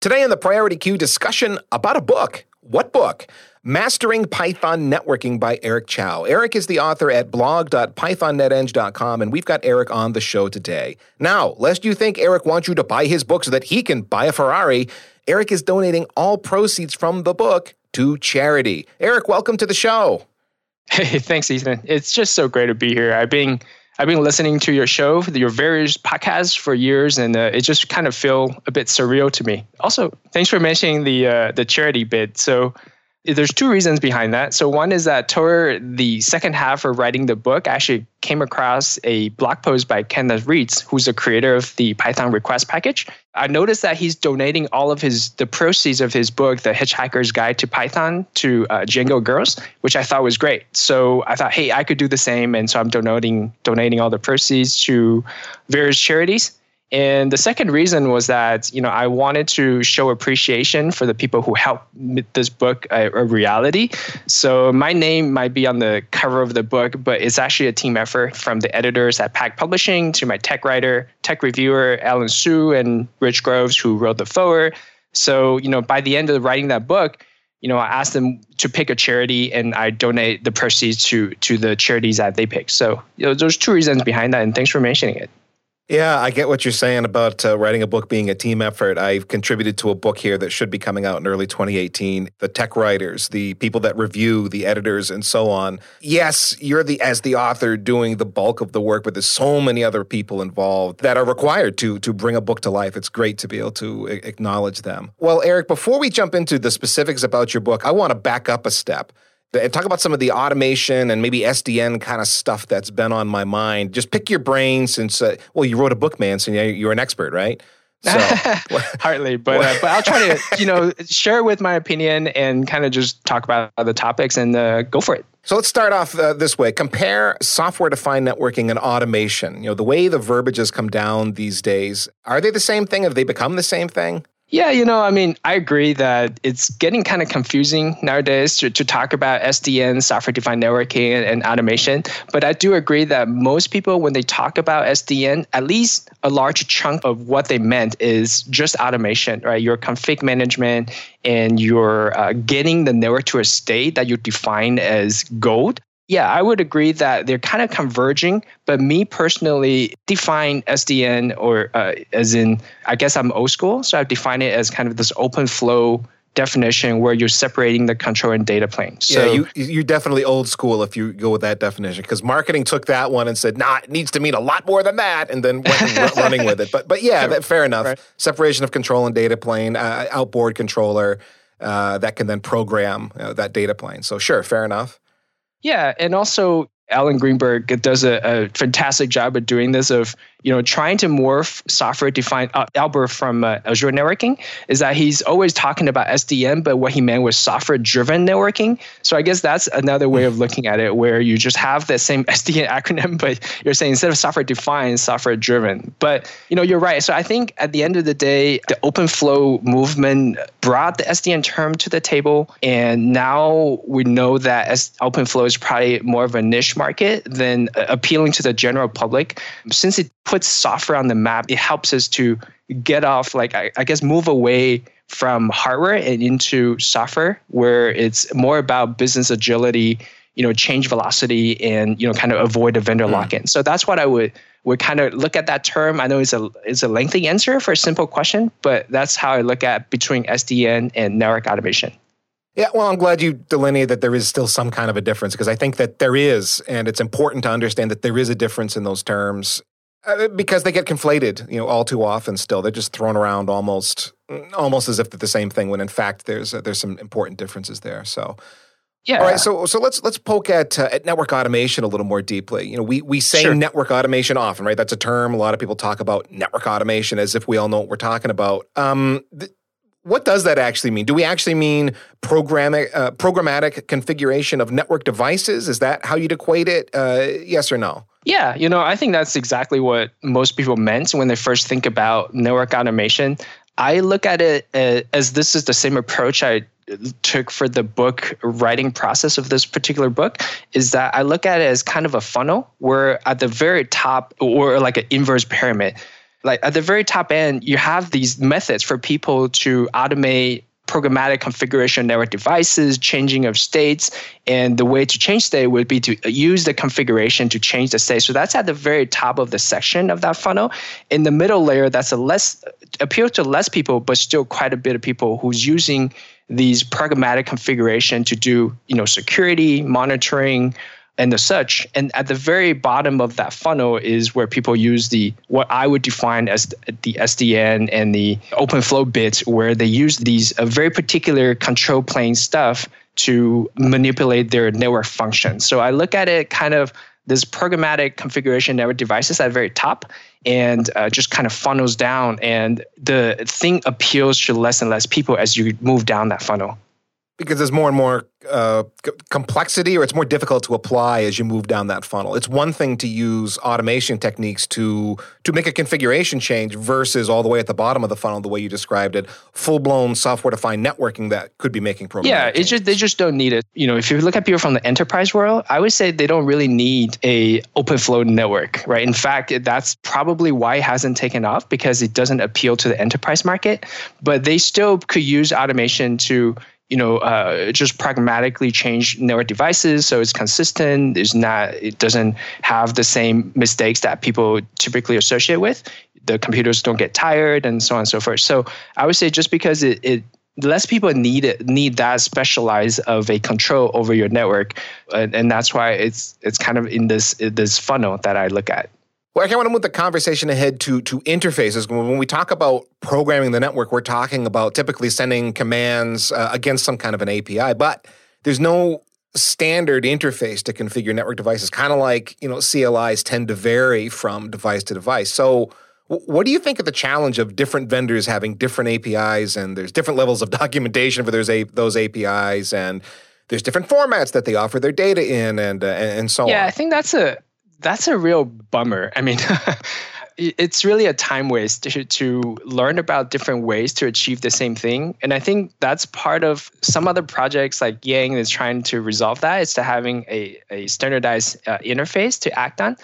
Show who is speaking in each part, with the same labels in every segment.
Speaker 1: Today in the Priority Queue discussion about a book. What book? Mastering Python Networking by Eric Chou. Eric is the author at blog.pythonneteng.com, and we've got Eric on the show today. Now, lest you think Eric wants you to buy his book so that he can buy a Ferrari, Eric is donating all proceeds from the book to charity. Eric, welcome to the show.
Speaker 2: Hey, thanks, Ethan. It's just so great to be here. I've been I've been listening to your show, your various podcasts for years, and uh, it just kind of feel a bit surreal to me. Also, thanks for mentioning the uh, the charity bit. So there's two reasons behind that. So one is that toward the second half of writing the book, I actually came across a blog post by Kenneth Reitz, who's the creator of the Python request package. I noticed that he's donating all of his the proceeds of his book, The Hitchhiker's Guide to Python, to uh, Django Girls, which I thought was great. So I thought, hey, I could do the same, and so I'm donating donating all the proceeds to various charities. And the second reason was that you know I wanted to show appreciation for the people who helped make this book a, a, reality. So my name might be on the cover of the book, but it's actually a team effort from the editors at Packt Publishing to my tech writer, tech reviewer Alan Hsu, and Rich Groves, who wrote the foreword. So you know by the end of writing that book, you know I asked them to pick a charity, and I donate the proceeds to to the charities that they pick. So you know, there's two reasons behind that, and thanks for mentioning it.
Speaker 1: Yeah, I get what you're saying about uh, writing a book being a team effort. I've contributed to a book here that should be coming out in early 2018. The tech writers, the people that review, the editors, and so on. Yes, you're the as the author doing the bulk of the work, but there's so many other people involved that are required to to bring a book to life. It's great to be able to acknowledge them. Well, Eric, before we jump into the specifics about your book, I want to back up a step talk about some of the automation and maybe SDN kind of stuff that's been on my mind. Just pick your brain since, uh, well, you wrote a book, man, so you're an expert, right?
Speaker 2: So, Hardly, but uh, but I'll try to you know share with my opinion and kind of just talk about the topics and uh, go for it.
Speaker 1: So let's start off uh, this way. Compare software-defined networking and automation. You know the way the verbiage has come down these days. Are they the same thing? Have they become the same thing?
Speaker 2: Yeah, you know, I mean, I agree that it's getting kind of confusing nowadays to, to talk about SDN, software defined networking, and, and, automation. But I do agree that most people, when they talk about SDN, at least a large chunk of what they meant is just automation, right? Your config management and you're uh, getting the network to a state that you define as gold yeah, I would agree that they're kind of converging. But me personally define SDN or uh, as in, I guess I'm old school. So I define it as kind of this open flow definition where you're separating the control and data plane.
Speaker 1: So yeah, you, you're definitely old school if you go with that definition because marketing took that one and said, nah, it needs to mean a lot more than that, and then went running with it. But but yeah, that, fair enough. Right. Separation of control and data plane, uh, outboard controller uh, that can then program uh, that data plane. So sure, fair enough.
Speaker 2: Yeah, and also Albert Greenberg does a, a, fantastic job of doing this of you know trying to morph software defined uh, Albert from uh, Azure networking is that he's always talking about SDN but what he meant was software driven networking. So I guess that's another way of looking at it where you just have the same SDN acronym but you're saying instead of software defined software driven but you know you're right. So I think at the end of the day the open flow movement brought the SDN term to the table and now we know that as open flow is probably more of a niche market than uh, appealing to the general public. Since it puts software on the map, it helps us to get off, like, I, I guess, move away from hardware and into software where it's more about business agility you know change velocity and you know kind of avoid a vendor mm. lock-in. So that's what i would would kind of look at that term. I know it's a it's a lengthy answer for a simple question but that's how i look at between sdn and network automation
Speaker 1: yeah, well, I'm glad you delineate that there is still some kind of a difference because I think that there is, and it's important to understand that there is a difference in those terms. Uh, because they get conflated, you know, all too often. Still, they're just thrown around almost, almost as if they're the same thing. When in fact, there's uh, there's some important differences there. So, yeah. All right. So so let's let's poke at uh, at network automation a little more deeply. You know, we we say sure. network automation often, right? That's a term. A lot of people talk about network automation as if we all know what we're talking about. Um, th- what does that actually mean? Do we actually mean programmatic, uh, programmatic configuration of network devices? Is that how you'd equate it? Uh, yes or no?
Speaker 2: Yeah, you know, I think that's exactly what most people meant when they first think about network automation. I look at it uh, as this is the same approach I took for the book writing process of this particular book is that I look at it as kind of a funnel where at the very top or like an inverse pyramid like at the very top end, you have these methods for people to automate programmatic configuration network devices, changing of states, and the way to change state would be to use the configuration to change the state. So that's at the very top of the section of that funnel. In the middle layer, that's a less appeal to less people, but still quite a bit of people who's using these programmatic configuration to do you know security monitoring and the such. And at the very bottom of that funnel is where people use the what I would define as the SDN and the OpenFlow bits, where they use these a very particular control plane stuff to manipulate their network functions. So I look at it kind of this programmatic configuration network devices at the very top and uh, just kind of funnels down and the thing appeals to less and less people as you move down that funnel
Speaker 1: because there's more and more uh, c- complexity or it's more difficult to apply as you move down that funnel. It's one thing to use automation techniques to to make a configuration change versus all the way at the bottom of the funnel, the way you described it, full blown software defined networking that could be making programs.
Speaker 2: Yeah, it's just they just don't need it. You know, if you look at people from the enterprise world, I would say they don't really need a open flow network, right? In fact, that's probably why it hasn't taken off because it doesn't appeal to the enterprise market. But they still could use automation to you know, uh, just pragmatically change network devices so it's consistent. It's not, it doesn't have the same mistakes that people typically associate with. The computers don't get tired and so on and so forth. So I would say just because it, it less people need it, need that specialized of a control over your network, and, and that's why it's it's kind of in this this funnel that I look at.
Speaker 1: Well, I want to move the conversation ahead to to interfaces. When we talk about programming the network, we're talking about typically sending commands uh, against some kind of an API, but there's no standard interface to configure network devices. Kind of like you know CLIs tend to vary from device to device. So, what do you think of the challenge of different vendors having different APIs and there's different levels of documentation for those those APIs and there's different formats that they offer their data in and uh, and so
Speaker 2: yeah,
Speaker 1: on.
Speaker 2: Yeah, I think that's a that's a real bummer. I mean, it's really a time waste to, to learn about different ways to achieve the same thing. And I think that's part of some other projects like Yang is trying to resolve that is to having a, a standardized uh, interface to act on.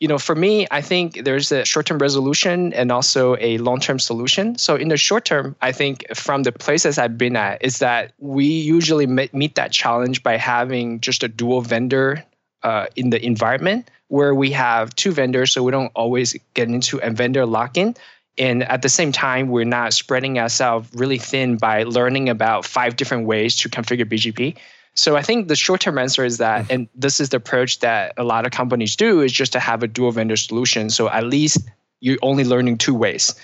Speaker 2: You know, for me, I think there's a short-term resolution and also a long-term solution. So in the short term, I think from the places I've been at is that we usually meet that challenge by having just a dual vendor uh, in the environment where we have two vendors, so we don't always get into a vendor lock in. And at the same time, we're not spreading ourselves really thin by learning about five different ways to configure BGP. So I think the short-term answer is that, and this is the approach that a lot of companies do, is just to have a dual vendor solution. So at least you're only learning two ways.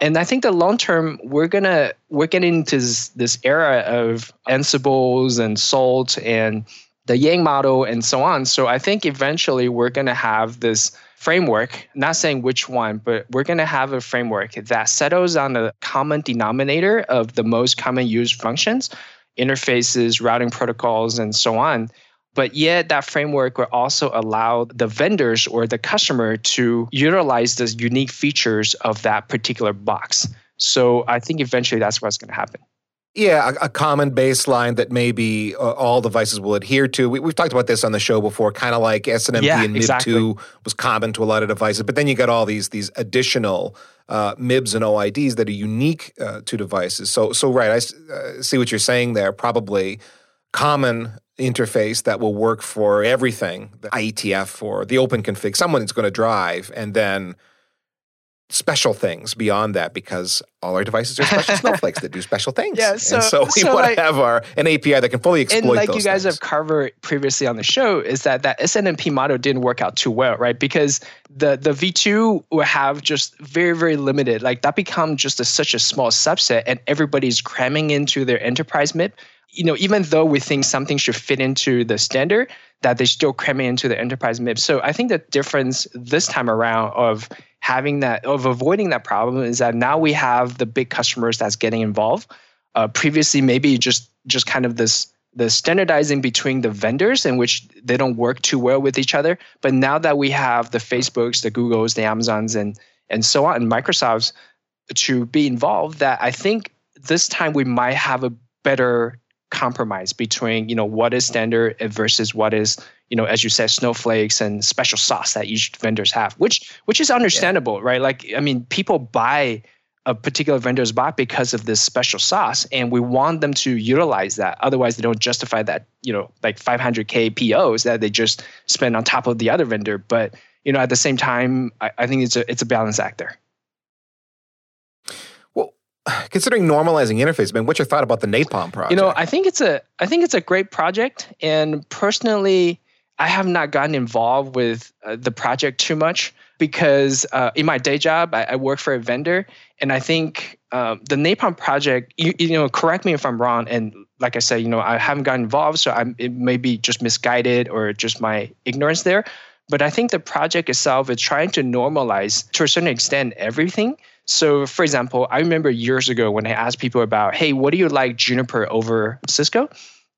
Speaker 2: And I think the long term, we're gonna we're getting into this, this era of Ansibles and Salt and the Yang model, and so on. So I think eventually we're going to have this framework, not saying which one, but we're going to have a framework that settles on a common denominator of the most common used functions, interfaces, routing protocols, and so on. But yet, that framework will also allow the vendors or the customer to utilize the unique features of that particular box. So I think eventually that's what's going to happen.
Speaker 1: Yeah, a, a, common baseline that maybe uh, all devices will adhere to. We, have talked about this on the show before, kind of like SNMP
Speaker 2: yeah,
Speaker 1: and MIB2
Speaker 2: exactly.
Speaker 1: was common to a lot of devices. But then you got all these these additional uh, MIBs and OIDs that are unique uh, to devices. So, so right, I uh, see what you're saying there. Probably common interface that will work for everything, the IETF or the open config, someone is going to drive, and then special things beyond that because all our devices are special snowflakes that do special things.
Speaker 2: Yeah, so,
Speaker 1: and so we so want like, to have our an API that can fully exploit
Speaker 2: And like you guys
Speaker 1: things.
Speaker 2: have covered previously on the show, is that that SNMP model didn't work out too well, right? Because the the V2 will have just very very limited, like that become just a, such a small subset, and everybody's cramming into their enterprise MIB. You know, even though we think something should fit into the standard, that they still cramming into the enterprise MIB. So I think the difference this time around of having that of avoiding that problem is that now we have the big customers that's getting involved. Uh, previously, maybe just just kind of this the standardizing between the vendors in which they don't work too well with each other. But now that we have the Facebooks, the Googles, the Amazons, and and so on, and Microsofts to be involved, that I think this time we might have a better compromise between you know what is standard versus what is you know as you said snowflakes and special sauce that each vendors have which which is understandable yeah. right? Like i mean people buy a particular vendor's bot because of this special sauce and we want them to utilize that. Otherwise they don't justify that you know like 500k pos that they just spend on top of the other vendor. But you know at the same time i, I think it's a it's a balance act there
Speaker 1: considering normalizing interface, man, what's your thought about the Napalm project?
Speaker 2: You know, I think it's a I think it's a great project, and personally, I have not gotten involved with uh, the project too much because uh, in my day job, I, I, work for a vendor, and I think um, the Napalm project. You, you know, correct me if I'm wrong, and like I said, you know, I haven't gotten involved, so I'm it may be just misguided or just my ignorance there. But I think the project itself is trying to normalize to a certain extent everything. So, for example, I remember years ago when I asked people about, hey, what do you like Juniper over Cisco?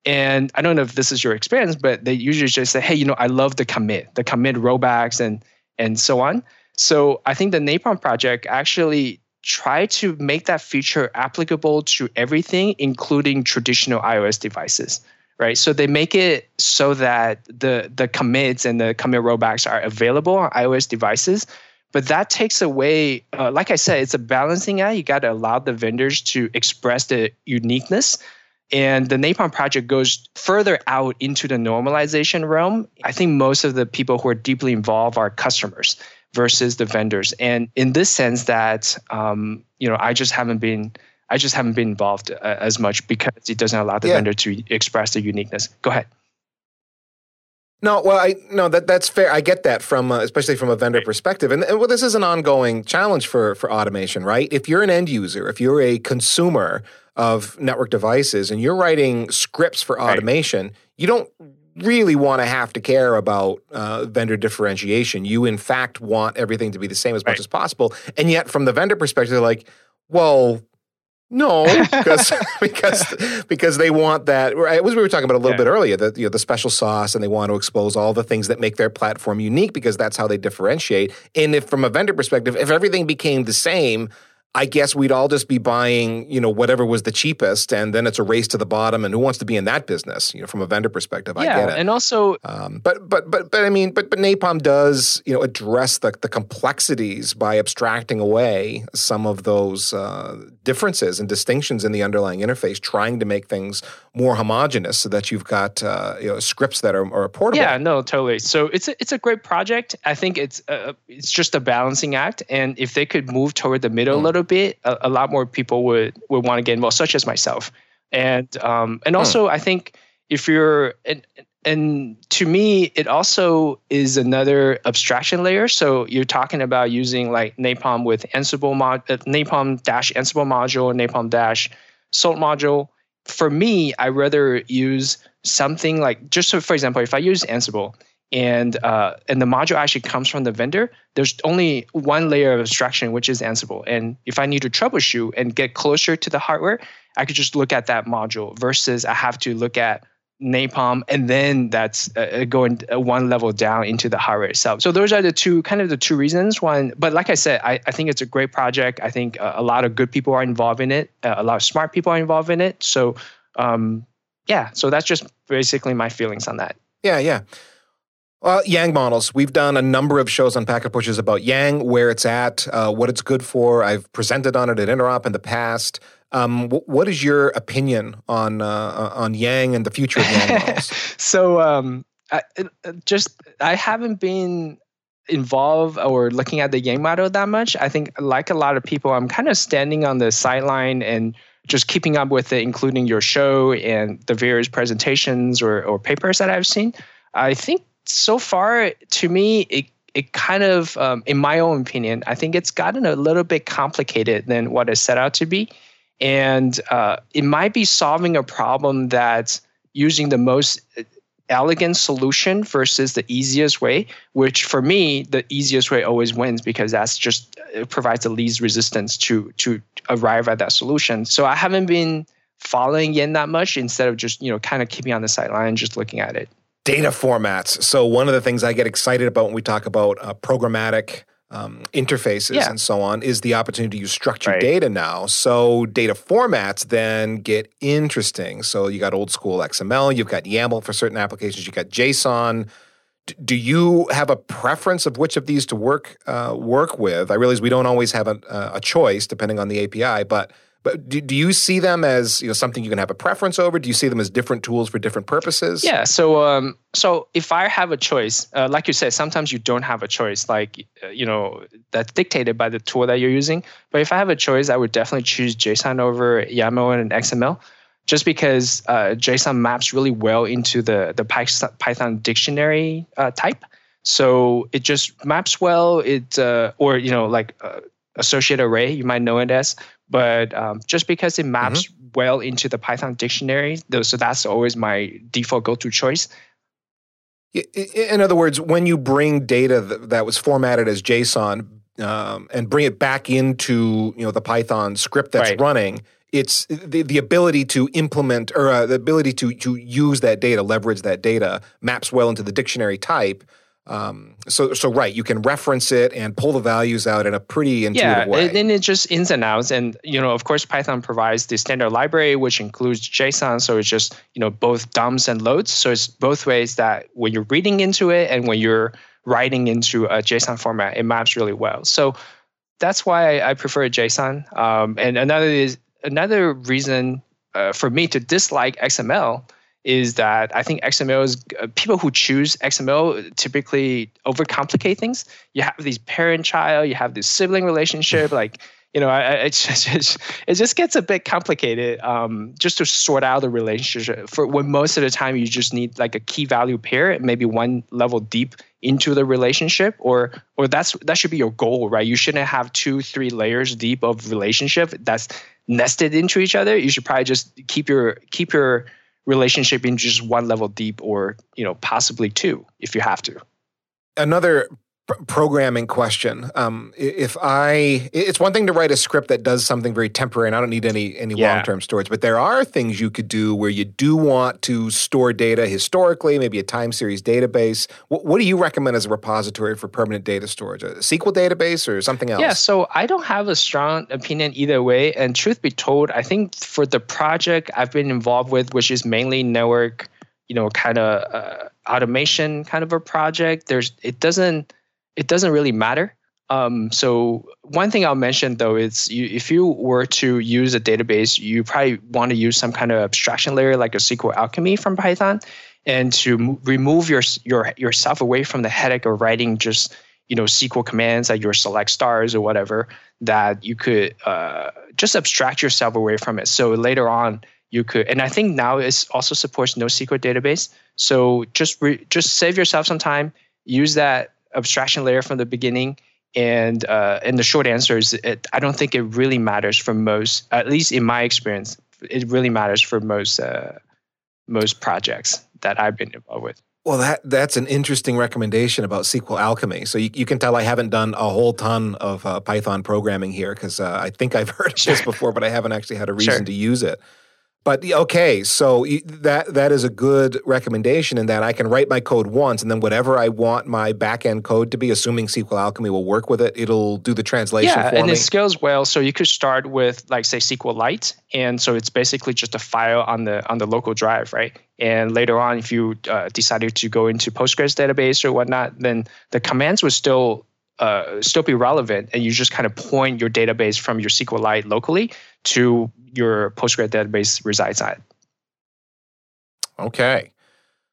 Speaker 2: And I don't know if this is your experience, but they usually just say, hey, you know, I love the commit, the commit rollbacks and and so on. So I think the Napalm project actually tried to make that feature applicable to everything, including traditional IOS devices. Right. So they make it so that the the commits and the commit rollbacks are available on IOS devices but that takes away, uh, like I said, it's a balancing act. You got to allow the vendors to express the uniqueness. And the Napalm project goes further out into the normalization realm. I think most of the people who are deeply involved are customers versus the vendors. And in this sense, that um, you know, I just haven't been, I just haven't been involved uh, as much because it doesn't allow the yeah. vendor to express the uniqueness. Go ahead.
Speaker 1: No, well, I no that that's fair. I get that from uh, especially from a vendor perspective, and, and, well, this is an ongoing challenge for for automation, right? If you're an end user, if you're a consumer of network devices, and you're writing scripts for automation, right. you don't really want to have to care about uh, vendor differentiation. You, in fact, want everything to be the same as right. much as possible, and yet, from the vendor perspective, they're like, well, no, because because because they want that. It was we were talking about a little yeah. bit earlier that you know the special sauce, and they want to expose all the things that make their platform unique because that's how they differentiate. And if from a vendor perspective, if everything became the same, I guess we'd all just be buying, you know, whatever was the cheapest, and then it's a race to the bottom. And who wants to be in that business? You know, from a vendor perspective,
Speaker 2: yeah,
Speaker 1: I get it.
Speaker 2: And also, um,
Speaker 1: but but but but I mean, but but Napalm does, you know, address the the complexities by abstracting away some of those uh, differences and distinctions in the underlying interface, trying to make things more homogenous, so that you've got uh, you know scripts that are, are portable.
Speaker 2: Yeah, no, totally. So it's a, it's a great project. I think it's uh, it's just a balancing act, and if they could move toward the middle mm. a little little bit, a, a lot more people would would want to get involved, such as myself. And um, and hmm. also, I think if you're and and to me, it also is another abstraction layer. So you're talking about using like Napalm with Ansible mod, uh, Napalm dash Ansible module, Napalm dash Salt module. For me, I rather use something like just so, for example, if I use Ansible and uh, and the module actually comes from the vendor, there's only one layer of abstraction, which is Ansible. And if I need to troubleshoot and get closer to the hardware, I could just look at that module versus I have to look at Napalm and then that's uh, uh going uh, one level down into the hardware itself. So those are the two kind of the two reasons. One, but like I said, I, I think it's a great project. I think uh, a lot of good people are involved in it. A lot of smart people are involved in it. So um, yeah, so that's just basically my feelings on that.
Speaker 1: Yeah, yeah. Well, Yang models. We've done a number of shows on Packet Pushers about Yang, where it's at, uh, what it's good for. I've presented on it at Interop in the past. Um, w- what is your opinion on uh, on Yang and the future of Yang models?
Speaker 2: so, um, I, just I haven't been involved or looking at the Yang model that much. I think, like a lot of people, I'm kind of standing on the sideline and just keeping up with it, including your show and the various presentations or, or papers that I've seen. I think so far, to me, it it kind of, um, in my own opinion, I think it's gotten a little bit complicated than what it set out to be, and uh, it might be solving a problem that's using the most uh, elegant solution versus the easiest way. Which for me, the easiest way always wins because that's just it provides the least resistance to to arrive at that solution. So I haven't been following in that much instead of just you know kind of keeping on the sideline just looking at it
Speaker 1: data formats. So one of the things I get excited about when we talk about uh, programmatic um, interfaces
Speaker 2: Yeah.
Speaker 1: and so on is the opportunity to use structured
Speaker 2: Right.
Speaker 1: data now. So data formats then get interesting. So you got old school XML, you've got YAML for certain applications, you got JSON. D- Do you have a preference of which of these to work uh, work with? I realize we don't always have a, a choice depending on the API, but but do, do you see them as you know something you can have a preference over? Do you see them as different tools for different purposes?
Speaker 2: Yeah. So, um, so if I have a choice, uh, like you said, sometimes you don't have a choice, like uh, you know that's dictated by the tool that you're using. But if I have a choice, I would definitely choose JSON over YAML and XML, just because uh, JSON maps really well into the the Python, dictionary uh, type. So it just maps well. It uh, or you know like associate array, you might know it as. But um, just because it maps well into the Python dictionary, though, so that's always my default go-to choice.
Speaker 1: In other words, when you bring data that was formatted as JSON um, and bring it back into you know the Python script that's
Speaker 2: Right.
Speaker 1: running, it's the, the ability to implement or uh, the ability to to use that data, leverage that data, maps well into the dictionary type. Um, so so right, you can reference it and pull the values out in a pretty intuitive
Speaker 2: yeah,
Speaker 1: way.
Speaker 2: and then it just ins and outs, and you know, of course, Python provides the standard library, which includes JSON. So it's just you know both dumps and loads. So it's both ways that when you're reading into it and when you're writing into a JSON format, it maps really well. So that's why I, I prefer JSON. Um, and another is another reason uh, for me to dislike XML is that I think XML is uh, people who choose XML typically overcomplicate things. You have these parent-child, you have this sibling relationship, like you know, I, I- it's just, it just gets a bit complicated um, just to sort out the relationship. For when most of the time you just need like a key value pair, maybe one level deep into the relationship, or or that's that should be your goal, right? You shouldn't have two, three layers deep of relationship that's nested into each other. You should probably just keep your keep your relationship in just one level deep, or you know, possibly two if you have to.
Speaker 1: another programming question. Um, if I, it's one thing to write a script that does something very temporary, and I don't need any any
Speaker 2: Yeah.
Speaker 1: long term storage. But there are things you could do where you do want to store data historically, maybe a time series database. What, what do you recommend as a repository for permanent data storage? A SQL database or something else?
Speaker 2: Yeah, so I don't have a strong opinion either way. And truth be told, I think for the project I've been involved with, which is mainly network, you know, kind of uh, automation kind of a project, there's it doesn't it doesn't really matter. Um, so one thing I'll mention though is you, if you were to use a database, you probably want to use some kind of abstraction layer like a SQL Alchemy from Python, and to mo- remove your your yourself away from the headache of writing just you know SQL commands like your select stars or whatever that you could uh, just abstract yourself away from it. So later on you could, and I think now it also supports NoSQL database. So just re, just save yourself some time. Use that abstraction layer from the beginning. And uh, and the short answer is, it, I don't think it really matters for most, at least in my experience, it really matters for most uh, most projects that I've been involved with.
Speaker 1: Well, that that's an interesting recommendation about SQL Alchemy. So you, you can tell I haven't done a whole ton of uh, Python programming here because uh, I think I've heard of this before, but I haven't actually had a reason
Speaker 2: Sure.
Speaker 1: to use it. But okay, so that that is a good recommendation in that I can write my code once, and then whatever I want my backend code to be, assuming SQL Alchemy will work with it, it'll do the translation
Speaker 2: yeah, and
Speaker 1: me.
Speaker 2: it scales well. So you could start with like say SQLite, and so it's basically just a file on the on the local drive, right? And later on, if you uh, decided to go into Postgres database or whatnot, then the commands would still uh, still be relevant, and you just kind of point your database from your SQLite locally to your Postgres database resides on.
Speaker 1: Okay.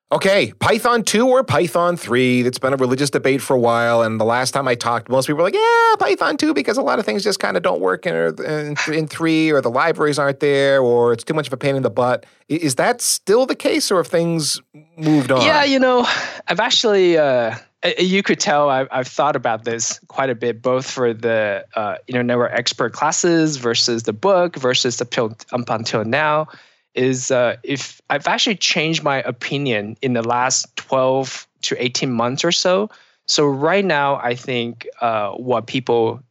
Speaker 1: Okay, Python 2 or Python 3? It's been a religious debate for a while. And the last time I talked, most people were like, yeah, Python 2 because a lot of things just kind of don't work in, in, in 3 or the libraries aren't there or it's too much of a pain in the butt. Is that still the case or have things moved on?
Speaker 2: Yeah, you know, I've actually, uh, you could tell I've, I've thought about this quite a bit, both for the uh, you know network expert classes versus the book versus the pill up until now. Is uh, if I've actually changed my opinion in the last twelve to eighteen months or so. So right now, I think uh, what people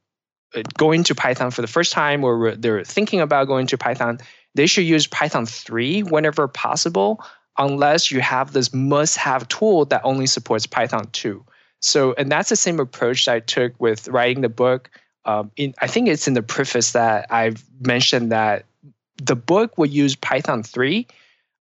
Speaker 2: uh, going to Python for the first time or they're thinking about going to Python, they should use Python three whenever possible unless you have this must-have tool that only supports Python 2. So, and that's the same approach that I took with writing the book. Um, in, I think it's in the preface that I've mentioned that the book will use Python 3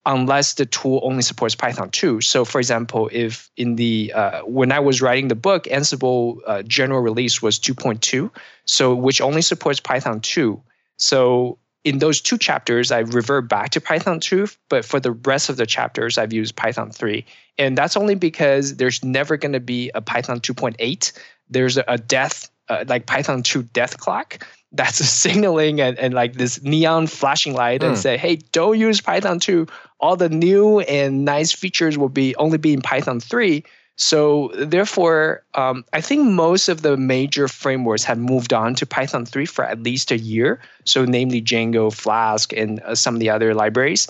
Speaker 2: unless the tool only supports Python 2. So, for example, if in the uh, when I was writing the book, Ansible uh, general release was 2.2, so which only supports Python 2. So in those two chapters, I revert back to Python 2, but for the rest of the chapters, I've used Python 3. And that's only because there's never going to be a Python 2.8. There's a, death, uh, like Python 2 death clock that's signaling and, and like this neon flashing light mm. and hmm. say, hey, don't use Python 2. All the new and nice features will be only be in Python 3. So therefore, um, I think most of the major frameworks have moved on to Python 3 for at least a year. So namely Django, Flask, and uh, some of the other libraries.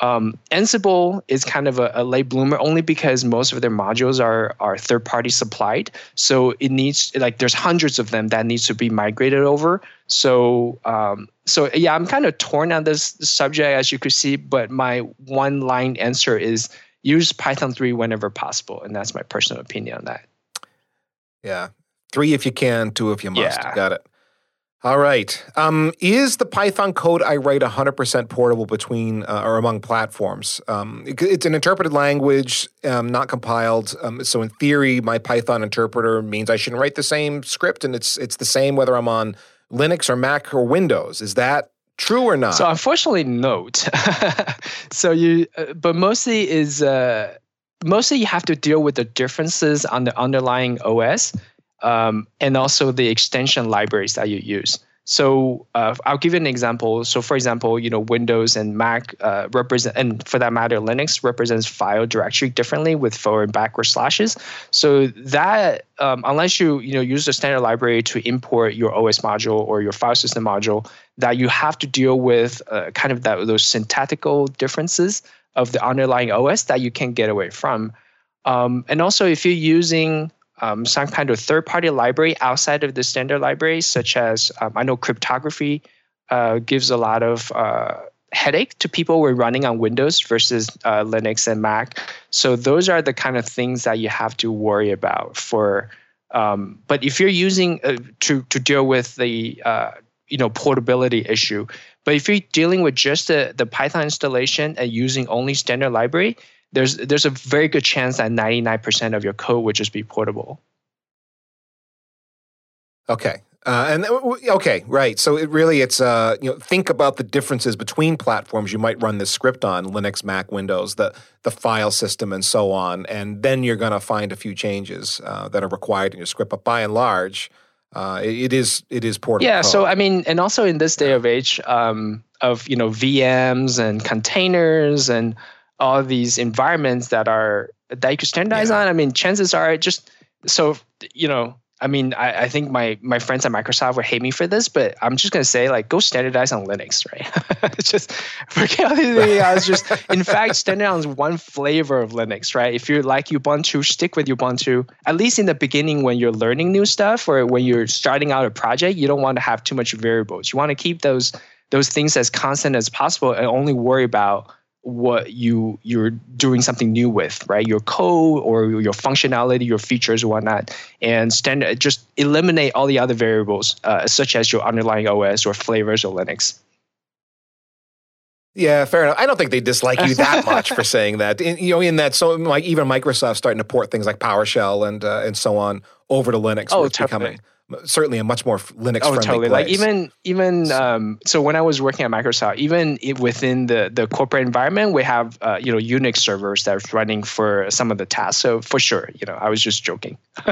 Speaker 2: Um, Ansible is kind of a, a, late bloomer only because most of their modules are are third party supplied. So it needs like there's hundreds of them that needs to be migrated over. So um, so yeah, I'm kind of torn on this subject as you could see, but my one line answer is use Python 3 whenever possible, and that's my personal opinion on that.
Speaker 1: Yeah, three if you can, two if you must. Yeah. Got it. All right. Um, is the Python code I write 100% portable between uh, or among platforms? Um, it, it's an interpreted language, um, not compiled. Um, so in theory, my Python interpreter means I shouldn't write the same script, and it's it's the same whether I'm on Linux or Mac or Windows. Is that true or not?
Speaker 2: So unfortunately, note. so you, uh, but mostly is uh, mostly you have to deal with the differences on the underlying OS um, and also the extension libraries that you use. So uh, I'll give you an example. So for example, you know Windows and Mac uh, represent, and for that matter, Linux represents file directory differently with forward and backward slashes. So that um, unless you you know use the standard library to import your OS module or your file system module, that you have to deal with uh, kind of that, those syntactical differences of the underlying OS that you can't get away from. Um, and also, if you're using um, some kind of third-party library outside of the standard library, such as um, I know cryptography uh, gives a lot of uh, headache to people who are running on Windows versus uh, Linux and Mac. So those are the kind of things that you have to worry about for. Um, but if you're using uh, to to deal with the uh, you know portability issue, but if you're dealing with just the, the Python installation and using only standard library, there's there's a very good chance that 99% of your code would just be portable.
Speaker 1: Okay. Uh, and okay, right. So it really it's uh, you know think about the differences between platforms you might run this script on Linux, Mac, Windows, the the file system, and so on, and then you're going to find a few changes uh, that are required in your script. But by and large, uh, it, is it is portable.
Speaker 2: Yeah. Code. So I mean, and also in this day of age um, of you know VMs and containers and all these environments that are that you could standardize yeah. on. I mean, chances are just so you know. I mean, I, I think my my friends at Microsoft would hate me for this, but I'm just gonna say like go standardize on Linux, right? just forget everything else. Just in fact, standardize on one flavor of Linux, right? If you like Ubuntu, stick with Ubuntu. At least in the beginning, when you're learning new stuff or when you're starting out a project, you don't want to have too much variables. You want to keep those those things as constant as possible and only worry about what you you're doing something new with, right? Your code or your functionality, your features, or whatnot, and stand just eliminate all the other variables, uh, such as your underlying OS or flavors or Linux.
Speaker 1: Yeah, fair enough. I don't think they dislike you that much for saying that. In, you know, in that, so like even Microsoft starting to port things like PowerShell and uh, and so on over to Linux,
Speaker 2: oh, totally. becoming
Speaker 1: certainly a much more Linux
Speaker 2: oh,
Speaker 1: friendly
Speaker 2: totally.
Speaker 1: Place.
Speaker 2: Like even even um, so when I was working at Microsoft, even within the the corporate environment, we have uh, you know Unix servers that are running for some of the tasks. So for sure, you know, I was just joking.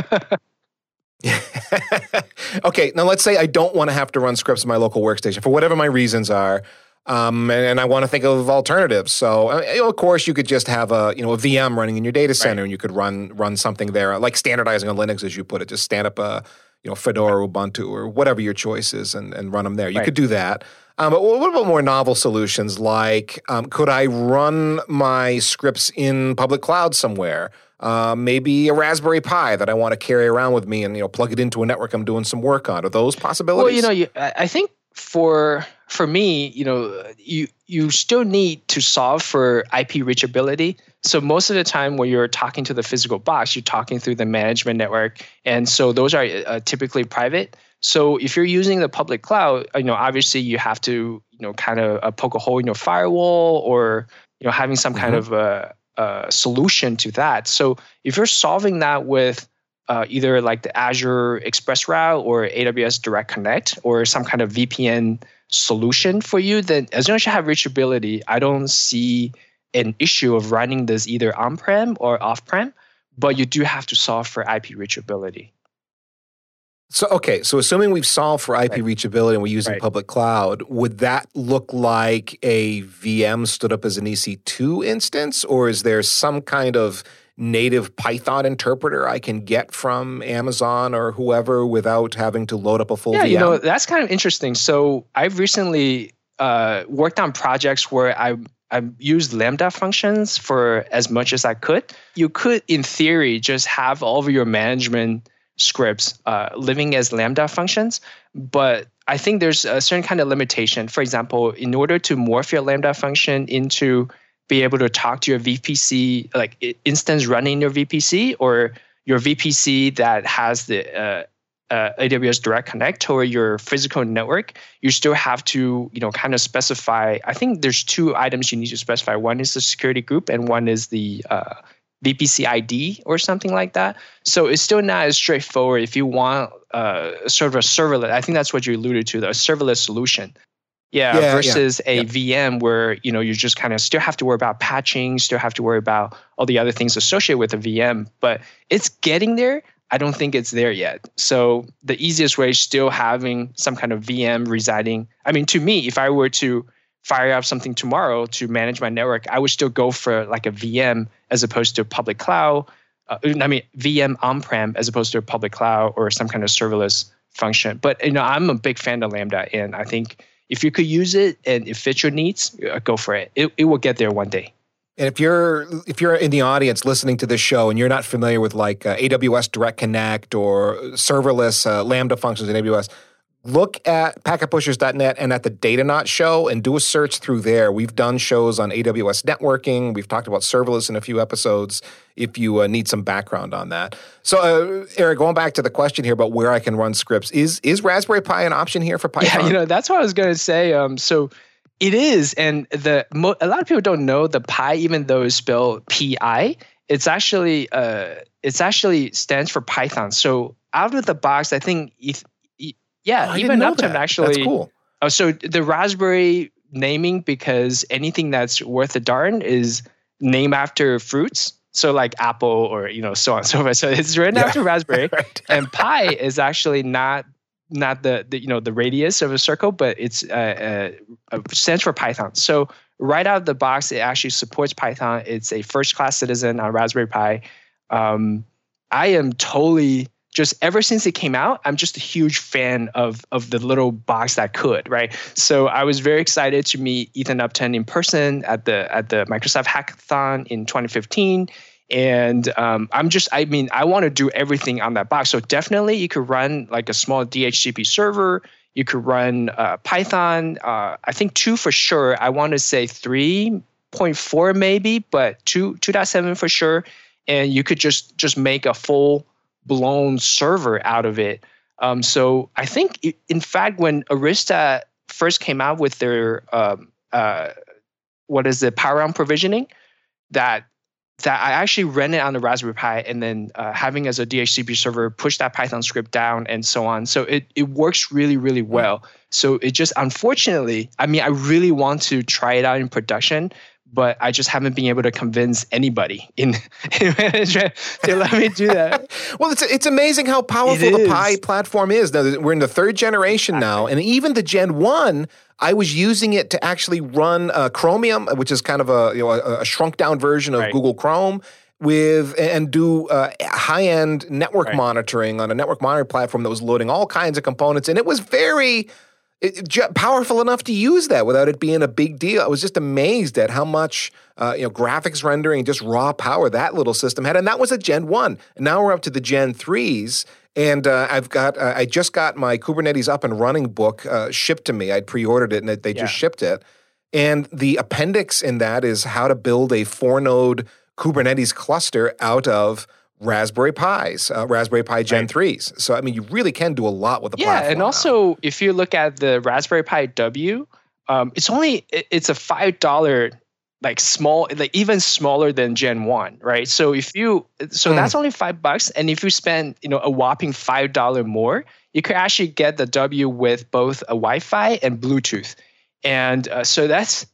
Speaker 1: okay, now let's say I don't want to have to run scripts in my local workstation for whatever my reasons are. Um, and, and, I want to think of alternatives. So, uh, of course, you could just have a you know a VM running in your data center, right. and you could run run something there, like standardizing on Linux, as you put it. Just stand up a you know Fedora, Ubuntu, or whatever your choice is, and, and run them there. You right. could do that. Um, but what about more novel solutions? Like, um, could I run my scripts in public cloud somewhere? Uh, maybe a Raspberry Pi that I want to carry around with me, and you know, plug it into a network I'm doing some work on. Are those possibilities?
Speaker 2: Well, you know, you, I think for for me, you know, you you still need to solve for IP reachability. So most of the time when you're talking to the physical box, you're talking through the management network, and so those are uh, typically private. So if you're using the public cloud, you know obviously you have to you know kind of uh, poke a hole in your firewall or you know having some mm-hmm. kind of a, a, solution to that. So if you're solving that with uh, either like the Azure Express Route or AWS Direct Connect or some kind of VPN solution for you, then as long as you have reachability, I don't see an issue of running this either on-prem or off-prem, but you do have to solve for IP reachability.
Speaker 1: So okay, so assuming we've solved for IP right. reachability and we're using right. public cloud, would that look like a VM stood up as an EC2 instance, or is there some kind of native Python interpreter I can get from Amazon or whoever without having to load up a full
Speaker 2: yeah,
Speaker 1: VM?
Speaker 2: you know that's kind of interesting. So I've recently uh, worked on projects where I I used Lambda functions for as much as I could. You could, in theory, just have all of your management scripts uh, living as Lambda functions, but I think there's a certain kind of limitation. For example, in order to morph your Lambda function into be able to talk to your VPC, like instance running your VPC, or your VPC that has the uh, uh, AWS Direct Connect or your physical network, you still have to, you know, kind of specify. I think there's two items you need to specify. One is the security group, and one is the uh, VPC ID or something like that. So it's still not as straightforward. If you want uh, sort of a serverless, I think that's what you alluded to, the serverless solution. Yeah, yeah versus yeah, a yeah. VM where you know you just kind of still have to worry about patching, still have to worry about all the other things associated with a VM. But it's getting there. I don't think it's there yet. So the easiest way is still having some kind of VM residing. I mean, to me, if I were to fire up something tomorrow to manage my network, I would still go for like a VM as opposed to public cloud. Uh, I mean, VM on-prem as opposed to a public cloud or some kind of serverless function. But you know, I'm a big fan of Lambda, and I think if you could use it and it fits your needs, uh, go for it. It, it will get there one day.
Speaker 1: And if you're if you're in the audience listening to this show and you're not familiar with like uh, AWS Direct Connect or serverless uh, Lambda functions in AWS, look at packetpushers.net and at the Datanauts show and do a search through there. We've done shows on AWS networking. We've talked about serverless in a few episodes if you uh, need some background on that. So, uh, Eric, going back to the question here about where I can run scripts, is is Raspberry Pi an option here for Python?
Speaker 2: Yeah, you know, that's what I was going to say. Um, so it is, and the mo- a lot of people don't know the Pi, even though it's spelled Pi. It's actually uh, it's actually stands for Python. So out of the box, I think yeah, oh, even Uptime actually.
Speaker 1: That's cool.
Speaker 2: Oh, so the Raspberry naming because anything that's worth a darn is named after fruits. So like apple or you know so on and so forth. So it's written yeah. after raspberry, right. and pi is actually not not the, the you know the radius of a circle, but it's uh, uh, stands for Python. So right out of the box, it actually supports Python. It's a first class citizen on Raspberry Pi. Um, I am totally just ever since it came out, I'm just a huge fan of of the little box that could, right? So I was very excited to meet Eben Upton in person at the at the Microsoft Hackathon in 2015. And um, I'm just, I mean, I want to do everything on that box. So definitely you could run like a small DHCP server. You could run uh, Python. Uh, I think two for sure. I want to say 3.4 maybe, but two 2.7 for sure. And you could just just make a full blown server out of it. Um, so I think, in fact, when Arista first came out with their um, uh, what is it, power on provisioning, that that I actually ran it on the Raspberry Pi and then uh, having as a DHCP server push that Python script down and so on. So it, it works really, really well. So it just unfortunately, I mean, I really want to try it out in production, but I just haven't been able to convince anybody in, in management to let me do that.
Speaker 1: well, it's it's amazing how powerful the Pi platform is. Now we're in the third generation now, and even the Gen One, I was using it to actually run uh, Chromium, which is kind of a you know a, a shrunk down version of right. Google Chrome with and do uh, high end network right. monitoring on a network monitoring platform that was loading all kinds of components, and it was very it, powerful enough to use that without it being a big deal. I was just amazed at how much uh, you know graphics rendering, just raw power that little system had, and that was a Gen one. And now we're up to the Gen threes, and uh, I've got uh, I just got my Kubernetes up and running book uh, shipped to me. I'd pre-ordered it, and they yeah. just shipped it. And the appendix in that is how to build a four node Kubernetes cluster out of Raspberry Pis, uh, Raspberry Pi Gen
Speaker 2: Right.
Speaker 1: 3s. So, I mean, you really can do a lot with the
Speaker 2: yeah
Speaker 1: platform.
Speaker 2: and
Speaker 1: now.
Speaker 2: also if you look at the raspberry pi w um, it's only it's a five dollar like small like even smaller than gen 1 right so if you so
Speaker 1: Hmm.
Speaker 2: that's only five bucks and if you spend you know a whopping five dollar more you could actually get the w with both a wi-fi and bluetooth and uh, so that's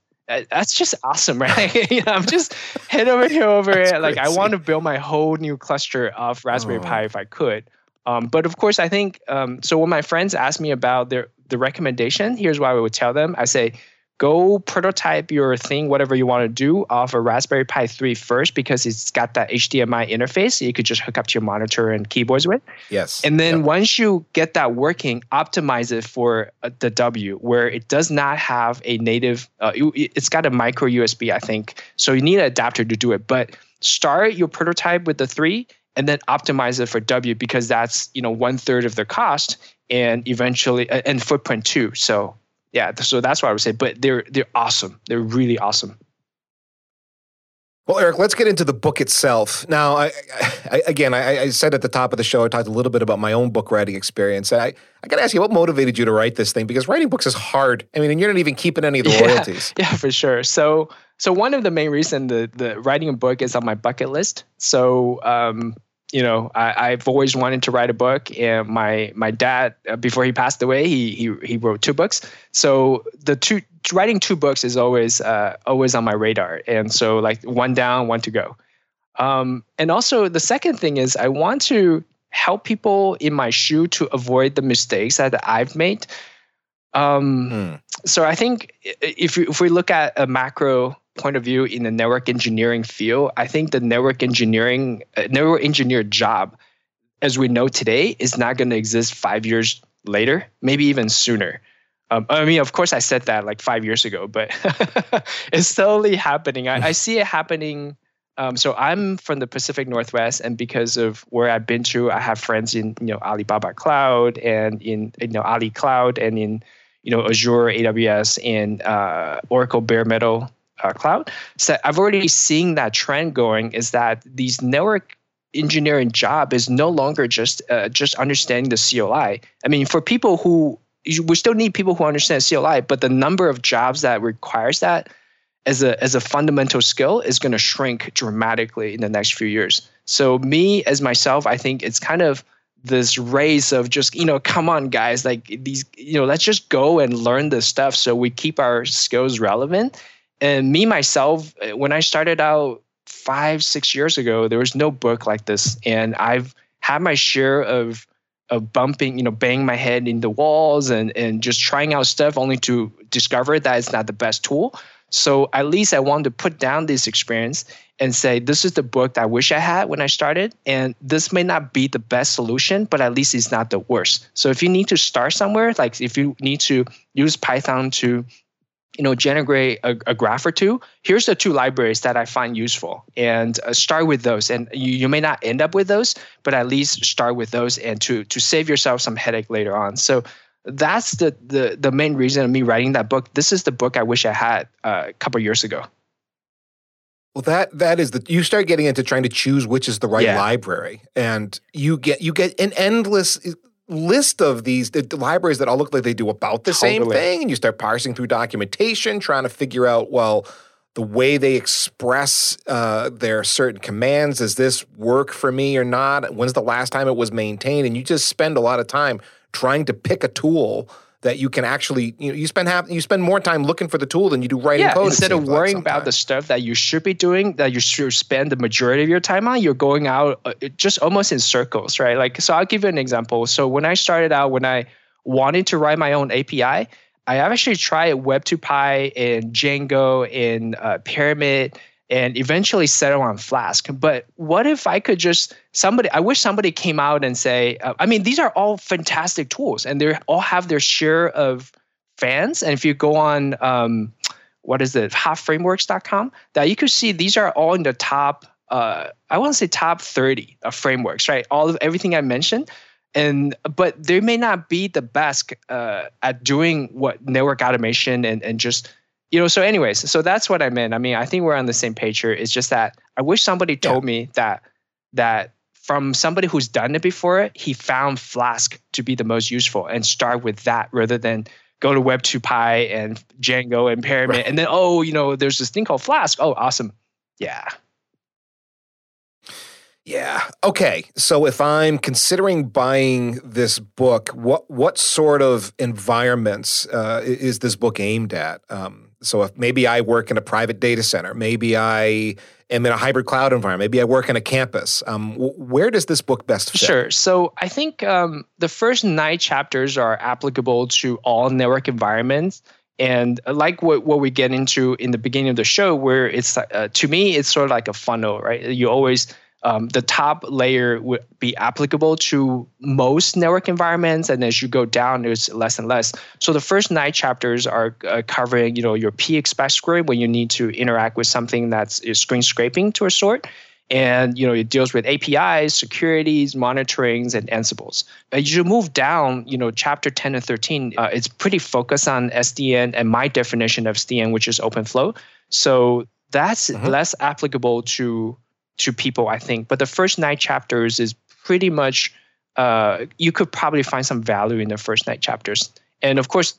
Speaker 2: that's just awesome right you know i'm just head over here over it like i want to build my whole new cluster of raspberry
Speaker 1: Oh.
Speaker 2: pi if i could um, but of course, I think um, so. When my friends ask me about their the recommendation, here's why I would tell them. I say, go prototype your thing, whatever you want to do, off a Raspberry Pi 3 first because it's got that HDMI interface you could just hook up to your monitor and keyboards with.
Speaker 1: yes.
Speaker 2: And then
Speaker 1: Yep.
Speaker 2: once you get that working, optimize it for uh, the W, where it does not have a native. Uh, you- it's got a micro USB, I think. So you need an adapter to do it. But start your prototype with the three, and then optimize it for W because that's you know one third of the cost, and eventually uh, and footprint too. So yeah, so that's what I would say. But they're they're awesome. They're really awesome.
Speaker 1: Well, Eric, let's get into the book itself. Now, I, I, again, I, I said at the top of the show, I talked a little bit about my own book writing experience. I, I got to ask you, what motivated you to write this thing? Because writing books is hard. I mean, and you're not even keeping any of the
Speaker 2: Yeah.
Speaker 1: royalties.
Speaker 2: Yeah, for sure. So, so one of the main reason the the writing a book is on my bucket list. So, um, you know, I, I've always wanted to write a book, and my my dad, uh, before he passed away, he he he wrote two books. So the two writing two books is always uh, always on my radar, and so like one down, one to go. Um, and also the second thing is I want to help people in my shoe to avoid the mistakes that I've made. Um,
Speaker 1: Hmm.
Speaker 2: so I think if if we look at a macro point of view in the network engineering field, I think the network engineering uh, network engineer job, as we know today, is not going to exist five years later, maybe even sooner. Um, I mean, of course, I said that like five years ago, but it's slowly happening. I, I see it happening. Um, so I'm from the Pacific Northwest, and because of where I've been to, I have friends in you know Alibaba Cloud and in you know Ali Cloud and in you know Azure, AWS, and uh, Oracle Bare Metal uh, Cloud. So I've already seen that trend going. Is that these network engineering job is no longer just uh, just understanding the CLI. I mean, for people who we still need people who understand CLI, but the number of jobs that requires that as a as a fundamental skill is going to shrink dramatically in the next few years. So me as myself, I think it's kind of this race of just you know come on guys like these you know let's just go and learn this stuff so we keep our skills relevant and me myself uh, when i started out five six years ago there was no book like this and i've had my share of of bumping you know banging my head in the walls and and just trying out stuff only to discover that it's not the best tool so at least i wanted to put down this experience and say this is the book that I wish I had when I started, and this may not be the best solution, but at least it's not the worst. So if you need to start somewhere, like if you need to use Python to, you know, generate a, a graph or two, here's the two libraries that I find useful, and uh, start with those. And you, you may not end up with those, but at least start with those, and to to save yourself some headache later on. So that's the the the main reason of me writing that book. This is the book I wish I had uh, a couple years ago.
Speaker 1: Well, that that is the you start getting into trying to choose which is the right
Speaker 2: Yeah.
Speaker 1: library, and you get you get an endless list of these the, the libraries that all look like they do about the same thing, and you start parsing through documentation, trying to figure out well the way they express uh, their certain commands. Does this work for me or not? When's the last time it was maintained? And you just spend a lot of time trying to pick a tool that you can actually you know you spend half you spend more time looking for the tool than you do writing
Speaker 2: yeah,
Speaker 1: code.
Speaker 2: instead of
Speaker 1: like
Speaker 2: worrying about the stuff that you should be doing, that you should spend the majority of your time on, you're going out uh, just almost in circles, right? Like, so I'll give you an example. So when I started out, when I wanted to write my own API, I actually tried Web2Py and Django and uh, Pyramid and eventually settle on Flask. But what if I could just somebody? I wish somebody came out and say, uh, I mean, these are all fantastic tools, and they all have their share of fans. And if you go on, um, what is it, hotframeworks.com, that you could see these are all in the top. Uh, I want to say top thirty of frameworks, right? All of everything I mentioned. And but they may not be the best uh, at doing what network automation and, and just you know, so anyways, so that's what I meant. I mean, I think we're on the same page here. It's just that I wish somebody told yeah. me that that from somebody who's done it before, he found Flask to be the most useful and start with that rather than go to Web2Py and Django and Pyramid right. and then oh, you know, there's this thing called Flask. Oh, awesome. Yeah.
Speaker 1: Yeah. Okay. So if I'm considering buying this book, what what sort of environments uh, is this book aimed at? Um, so if maybe I work in a private data center, maybe I am in a hybrid cloud environment, maybe I work in a campus. Um, where does this book best fit?
Speaker 2: Sure. So I think um, the first nine chapters are applicable to all network environments. And like what, what we get into in the beginning of the show, where it's uh, to me, it's sort of like a funnel, right? You always um, the top layer would be applicable to most network environments, and as you go down, there's less and less. So the first nine chapters are uh, covering, you know, your pexpect script when you need to interact with something that's screen scraping to a sort, and you know it deals with APIs, securities, monitorings, and Ansibles. As you move down, you know, chapter 10 and 13, uh, it's pretty focused on SDN and my definition of SDN, which is OpenFlow. So that's mm-hmm. less applicable to to people, I think. But the first nine chapters is pretty much uh, you could probably find some value in the first nine chapters. And of course,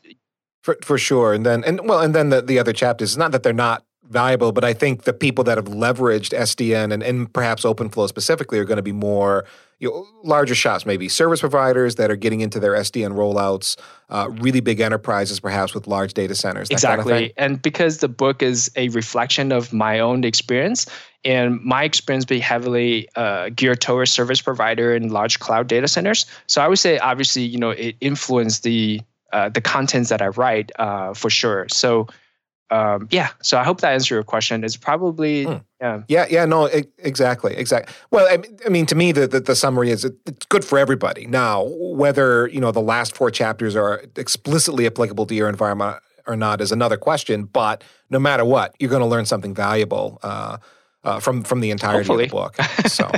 Speaker 1: for for sure. And then and well, and then the, the other chapters. It's not that they're not valuable, but I think the people that have leveraged SDN and, and perhaps OpenFlow specifically are going to be more you know, larger shops, maybe service providers that are getting into their SDN rollouts, uh, really big enterprises, perhaps with large data centers.
Speaker 2: exactly.
Speaker 1: Kind of
Speaker 2: and because the book is a reflection of my own experience, and my experience be heavily uh, geared towards service provider and large cloud data centers. So I would say, obviously, you know, it influenced the uh, the contents that I write uh, for sure. So um, yeah, so I hope that answers your question. It's probably mm.
Speaker 1: yeah, yeah, yeah. No, it, exactly, exactly. Well, I, I mean, to me, the, the, the summary is it, it's good for everybody. Now, whether you know the last four chapters are explicitly applicable to your environment or not is another question. But no matter what, you're going to learn something valuable uh, uh, from from the entirety Hopefully. of the book. So.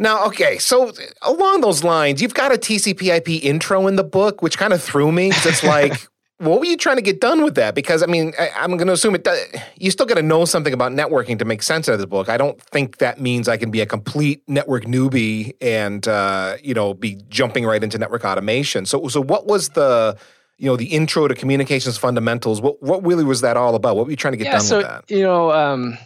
Speaker 1: Now, okay, so along those lines, you've got a TCP/IP intro in the book, which kind of threw me because it's like, what were you trying to get done with that? Because I mean, I, am going to assume it. Does, you still got to know something about networking to make sense of this book. I don't think that means I can be a complete network newbie and uh, you know be jumping right into network automation. So, so what was the you know the intro to communications fundamentals? What what really was that all about? What were you trying to get
Speaker 2: yeah,
Speaker 1: done
Speaker 2: so,
Speaker 1: with that?
Speaker 2: You know. Um,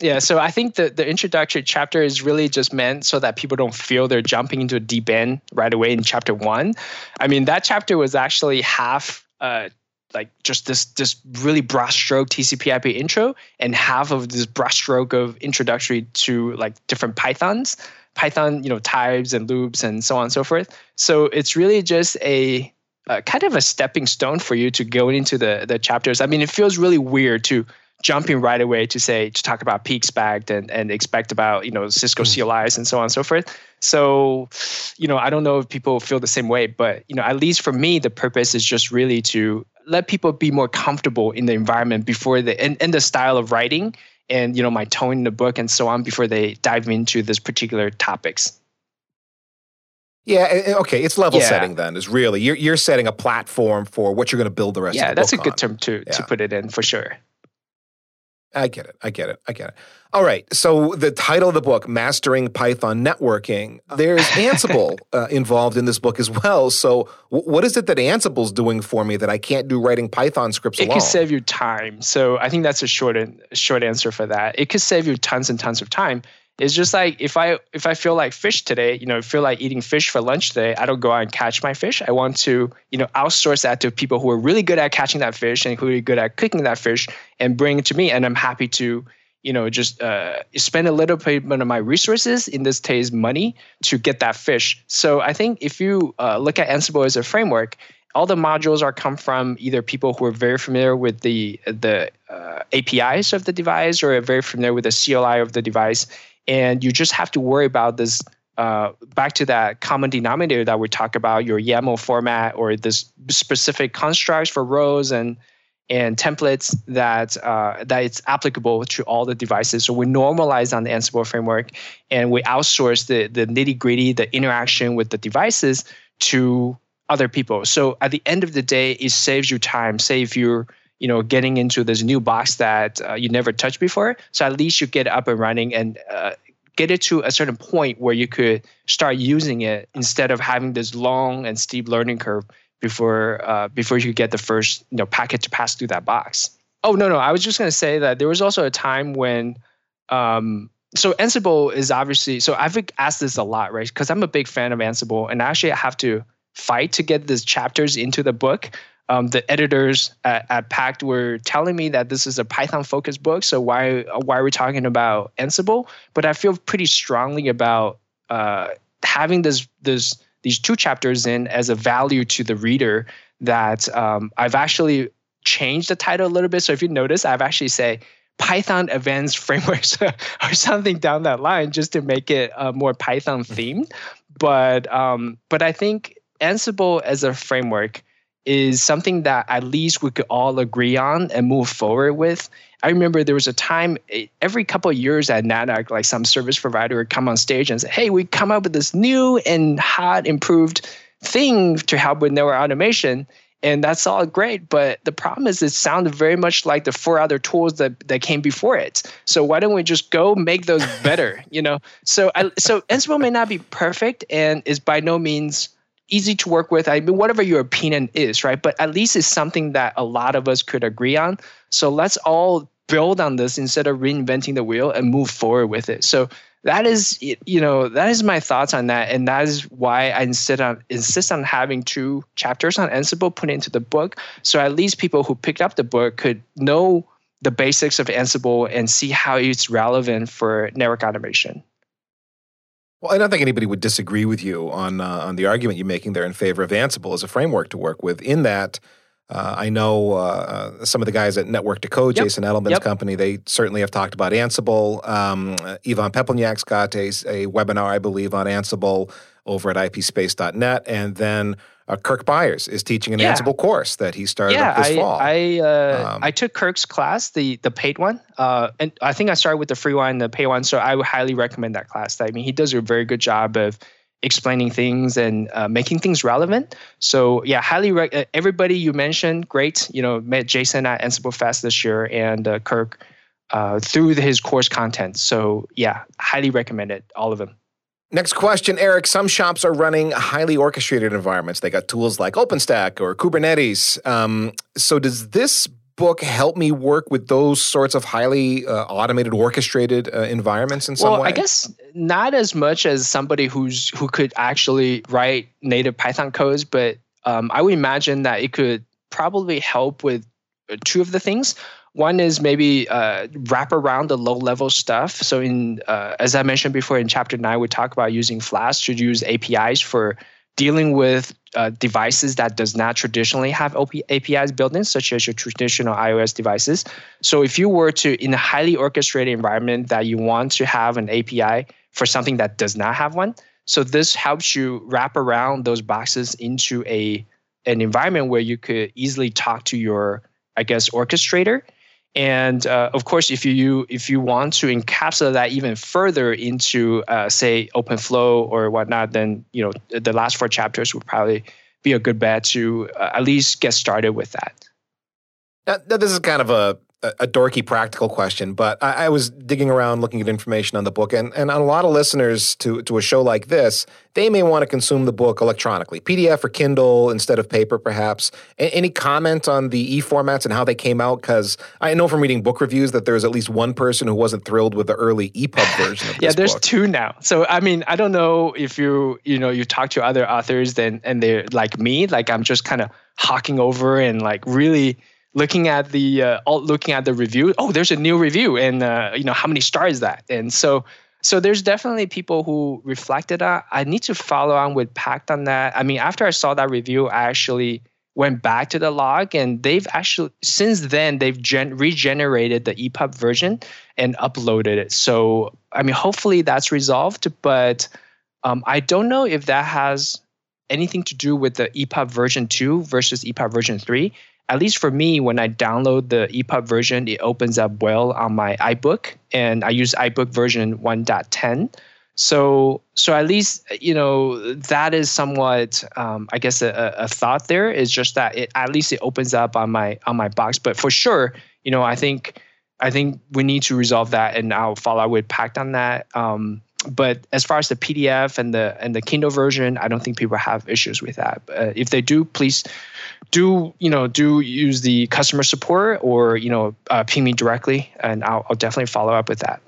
Speaker 2: yeah, so I think the, the introductory chapter is really just meant so that people don't feel they're jumping into a deep end right away in chapter one. I mean, that chapter was actually half uh, like just this this really brushstroke TCP/IP intro, and half of this brushstroke of introductory to like different Pythons, Python you know types and loops and so on and so forth. So it's really just a uh, kind of a stepping stone for you to go into the the chapters. I mean, it feels really weird to jumping right away to say to talk about pexpect and and expect about you know Cisco mm. CLIs and so on and so forth. So, you know, I don't know if people feel the same way, but you know, at least for me, the purpose is just really to let people be more comfortable in the environment before they and, and the style of writing and you know my tone in the book and so on before they dive into this particular topics.
Speaker 1: Yeah, okay, it's level yeah. setting then. Is really you're you're setting a platform for what you're going to build the rest.
Speaker 2: Yeah,
Speaker 1: of
Speaker 2: the that's a
Speaker 1: on.
Speaker 2: good term to yeah. to put it in for sure.
Speaker 1: I get it. I get it. I get it. All right. So the title of the book, Mastering Python Networking, there's Ansible uh, involved in this book as well. So w- what is it that Ansible's doing for me that I can't do writing Python scripts
Speaker 2: it
Speaker 1: alone?
Speaker 2: It could save you time. So I think that's a short, short answer for that. It could save you tons and tons of time it's just like if I if I feel like fish today, you know, feel like eating fish for lunch today, I don't go out and catch my fish. I want to, you know, outsource that to people who are really good at catching that fish and who are good at cooking that fish and bring it to me. And I'm happy to, you know, just uh, spend a little bit of my resources, in this case, money, to get that fish. So I think if you uh, look at Ansible as a framework, all the modules are come from either people who are very familiar with the the uh, APIs of the device or are very familiar with the CLI of the device and you just have to worry about this uh, back to that common denominator that we talk about your YAML format or this specific constructs for rows and and templates that uh, that it's applicable to all the devices. So we normalize on the Ansible framework, and we outsource the the nitty gritty, the interaction with the devices to other people. So at the end of the day, it saves you time, save you you know getting into this new box that uh, you never touched before. So at least you get up and running and uh, get it to a certain point where you could start using it instead of having this long and steep learning curve before uh, before you get the first you know packet to pass through that box. Oh no no, I was just going to say that there was also a time when um, so Ansible is obviously so I've asked this a lot, right? Because I'm a big fan of Ansible, and actually I have to fight to get these chapters into the book. Um, the editors at, at Packt were telling me that this is a Python focused book, so why why are we talking about Ansible? But I feel pretty strongly about uh, having this this these two chapters in as a value to the reader that um, I've actually changed the title a little bit. So if you notice, I've actually say Python advanced frameworks or something down that line just to make it uh, more Python themed. But um, but I think Ansible as a framework is something that at least we could all agree on and move forward with. I remember there was a time eh, every couple of years at NANOG, like some service provider would come on stage and say, "Hey, we come up with this new and hot improved thing to help with network automation." and that's all great but the problem is it sounded very much like the four other tools that, that came before it so why don't we just go make those better you know so I, so ansible may not be perfect and is by no means easy to work with. I mean whatever your opinion is right? But at least it's something that a lot of us could agree on. So let's all build on this instead of reinventing the wheel and move forward with it. So that is you know that is my thoughts on that. And that is why i insist on insist on having two chapters on ansible put into the book. So at least people who picked up the book could know the basics of ansible and see how it's relevant for network automation
Speaker 1: well, I don't think anybody would disagree with you on uh, on the argument you're making there in favor of Ansible as a framework to work with. In that, uh, I know uh, some of the guys at Network to Code, yep. Jason Edelman's yep. company, they certainly have talked about Ansible. Um, Ivan Pepelnjak's got a, a, webinar, I believe, on Ansible over at ipspace.net. And then uh, Kirk Byers is teaching an yeah. Ansible course that he started
Speaker 2: yeah,
Speaker 1: this
Speaker 2: I,
Speaker 1: fall.
Speaker 2: I, uh, um, I took Kirk's class, the the paid one, uh, and I think I started with the free one, the pay one. So I would highly recommend that class. I mean, he does a very good job of explaining things and uh, making things relevant. So yeah, highly re- uh, everybody you mentioned, great. You know, met Jason at Ansible Fest this year and uh, Kirk uh, through his course content. So yeah, highly recommend it, all of them.
Speaker 1: Next question, Eric. Some shops are running highly orchestrated environments. They got tools like OpenStack or Kubernetes. Um, so does this book help me work with those sorts of highly uh, automated, orchestrated uh, environments in some
Speaker 2: well,
Speaker 1: way?
Speaker 2: I guess not as much as somebody who's who could actually write native Python codes, but um, I would imagine that it could probably help with uh, two of the things. One is maybe uh, wrap around the low level stuff. So, in uh, as I mentioned before in chapter nine, we talk about using Flask to use APIs for dealing with uh, devices that does not traditionally have OP- APIs built in, such as your traditional IOS devices. So if you were to, in a highly orchestrated environment, that you want to have an API for something that does not have one, so this helps you wrap around those boxes into a an environment where you could easily talk to your, I guess, orchestrator and uh, of course, if you if you want to encapsulate that even further into uh, say OpenFlow or whatnot, then you know the last four chapters would probably be a good bet to uh, at least get started with that.
Speaker 1: Now, this is kind of a a dorky practical question, but I, I, was digging around looking at information on the book, and, and on a lot of listeners to, to a show like this, they may want to consume the book electronically, PDF or Kindle instead of paper, perhaps. A- any comment on the e formats and how they came out? Because I know from reading book reviews that there's at least one person who wasn't thrilled with the early EPUB version of
Speaker 2: yeah, there's
Speaker 1: book.
Speaker 2: two now. So I mean, I don't know if you you know you talk to other authors, then and they're like me, like I'm just kind of hawking over and like really looking at the uh, looking at the review oh there's a new review and uh, you know how many stars that? And so so there's definitely people who reflected that i need to follow on with Packt on that. I mean after i saw that review i actually went back to the log and they've actually since then they've gen- regenerated the epub version and uploaded it. So i mean hopefully that's resolved but um, i don't know if that has anything to do with the epub version 2 versus epub version 3 at least for me, when I download the EPUB version, it opens up well on my iBook, and I use iBook version 1.10. So, so at least you know that is somewhat, um, I guess, a, a, thought there is just that it at least it opens up on my on my box. But for sure, you know, I think I think we need to resolve that, and I'll follow up with Packt on that. Um, but as far as the PDF and the and the Kindle version, I don't think people have issues with that. Uh, if they do, please do you know do use the customer support or you know uh, ping me directly, and I'll, I'll definitely follow up with that.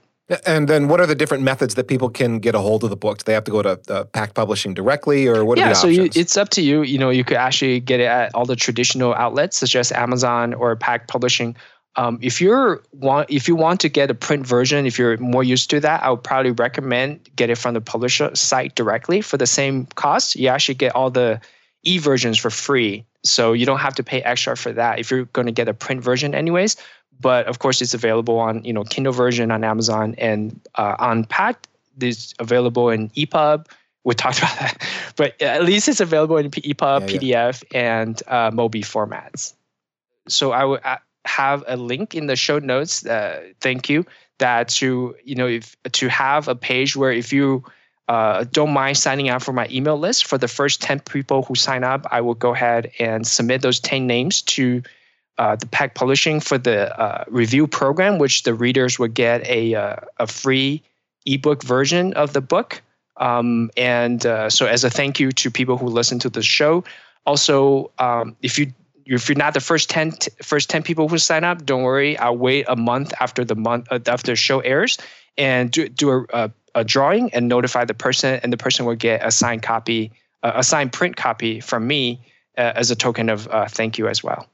Speaker 1: And then, what are the different methods that people can get a hold of the book? Do they have to go to uh, Packt Publishing directly, or what?
Speaker 2: Yeah,
Speaker 1: are the
Speaker 2: so
Speaker 1: you,
Speaker 2: it's up to you. You know, you could actually get it at all the traditional outlets, such as Amazon or Packt Publishing. Um, if you're want, if you want to get a print version, if you're more used to that, I would probably recommend get it from the publisher site directly for the same cost. You actually get all the e versions for free, so you don't have to pay extra for that if you're going to get a print version, anyways. But of course it's available on you know kindle version on amazon and uh, on Packt it's available in epub we talked about that. But at least it's available in epub yeah, pdf yeah. and uh, mobi formats. So i would uh, have a link in the show notes uh, thank you that to you know if to have a page where if you uh, don't mind signing up for my email list. For the first 10 people who sign up i will go ahead and submit those 10 names to uh, the Packt Publishing for the uh, review program, which the readers will get a uh, a free ebook version of the book. Um, and uh, so, as a thank you to people who listen to the show, also um, if you if you're not the first 10 t- first 10 people who sign up don't worry. I'll wait a month after the month uh, after the show airs and do, do a, a, a, drawing and notify the person and the person will get a signed copy uh, a signed print copy from me as a token of thank you as well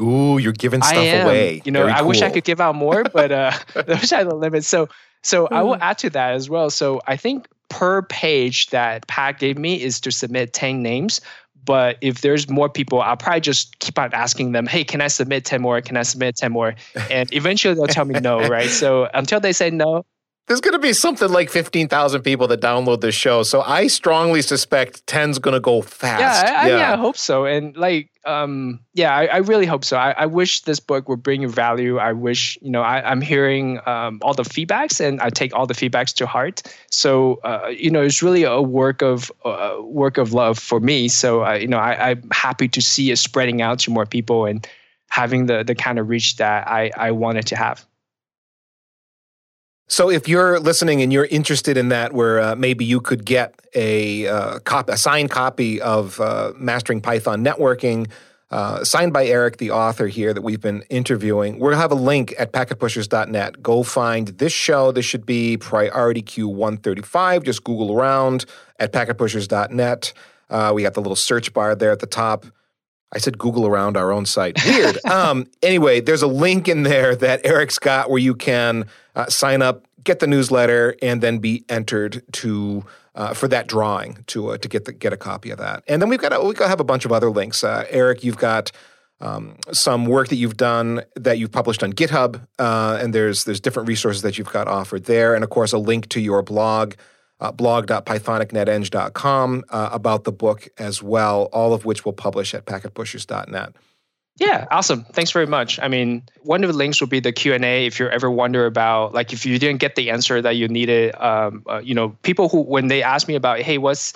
Speaker 1: Ooh, you're giving stuff away.
Speaker 2: You know, Very I cool. wish I could give out more, but uh, those are the limits. So, so I will hmm. add to that as well. So I think per page that Pat gave me is to submit 10 names. But if there's more people, I'll probably just keep on asking them, hey, can I submit 10 more? Can I submit 10 more? And eventually they'll tell me no, right? So until they say no,
Speaker 1: there's going to be something like 15,000 people that download this show. So I strongly suspect 10's going to go fast.
Speaker 2: Yeah, I, yeah. I, I hope so. And like, um, yeah, I, I, really hope so. I, wish this book would bring you value. I wish, you know, I, am hearing um, all the feedbacks and I take all the feedbacks to heart. So, uh, you know, it's really a work of uh, work of love for me. So, uh, you know, I, I'm happy to see it spreading out to more people and having the, the kind of reach that I, I wanted to have.
Speaker 1: So, if you're listening and you're interested in that, where uh, maybe you could get a uh, cop- a signed copy of uh, Mastering Python Networking, uh, signed by Eric, the author here that we've been interviewing, we'll have a link at packetpushers.net. Go find this show. This should be Priority Queue 135. Just Google around at packetpushers.net. Uh, we got the little search bar there at the top. I said Google around our own site. Weird. um, anyway, there's a link in there that Eric's got where you can uh, sign up, get the newsletter, and then be entered to uh, for that drawing to uh, to get the, get a copy of that. And then we've got a, we got have a bunch of other links. Uh, Eric, you've got. Um, some work that you've done that you've published on GitHub, uh, and there's there's different resources that you've got offered there, and of course a link to your blog, uh, blog.pythonicneteng.com uh, about the book as well, all of which we'll publish at packetpushers.net.
Speaker 2: Yeah, awesome. Thanks very much. I mean, one of the links will be the Q and A. If you ever wonder about, like, if you didn't get the answer that you needed, um, uh, you know, people who when they ask me about, hey, what's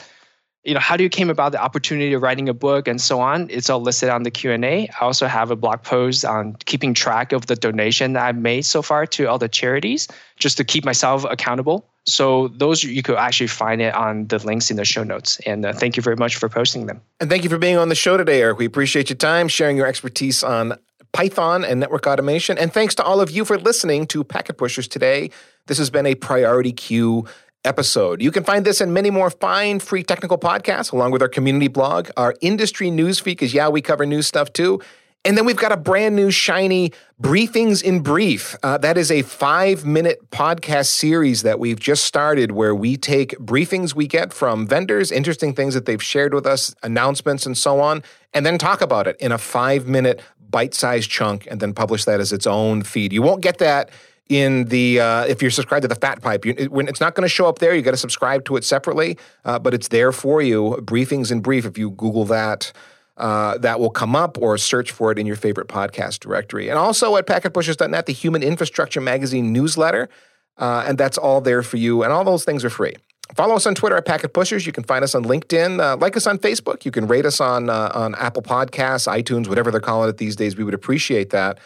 Speaker 2: you know how do you came about the opportunity of writing a book and so on it's all listed on the q&a i also have a blog post on keeping track of the donation that i've made so far to all the charities just to keep myself accountable so those you could actually find it on the links in the show notes and uh, thank you very much for posting them
Speaker 1: and thank you for being on the show today eric we appreciate your time sharing your expertise on python and network automation and thanks to all of you for listening to packet pushers today this has been a priority q episode. You can find this and many more fine free technical podcasts along with our community blog. Our industry news feed because yeah, we cover news stuff too. And then we've got a brand new shiny Briefings in Brief. Uh, that is a five minute podcast series that we've just started where we take briefings we get from vendors, interesting things that they've shared with us, announcements, and so on, and then talk about it in a five minute bite sized chunk and then publish that as its own feed. You won't get that in the uh, if you're subscribed to the Fat Pipe. You, it, when it's not going to show up there, you got to subscribe to it separately, uh, but it's there for you. Briefings in brief. If you Google that. Uh, that will come up or search for it in your favorite podcast directory. And also at packetpushers.net, the Human Infrastructure Magazine newsletter. Uh, and that's all there for you. And all those things are free. Follow us on Twitter at Packet Pushers. You can find us on LinkedIn. Uh, like us on Facebook. You can rate us on uh, on Apple Podcasts, iTunes, whatever they're calling it these days. We would appreciate that.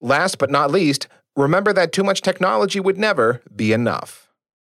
Speaker 1: Last but not least, remember that too much technology would never be enough.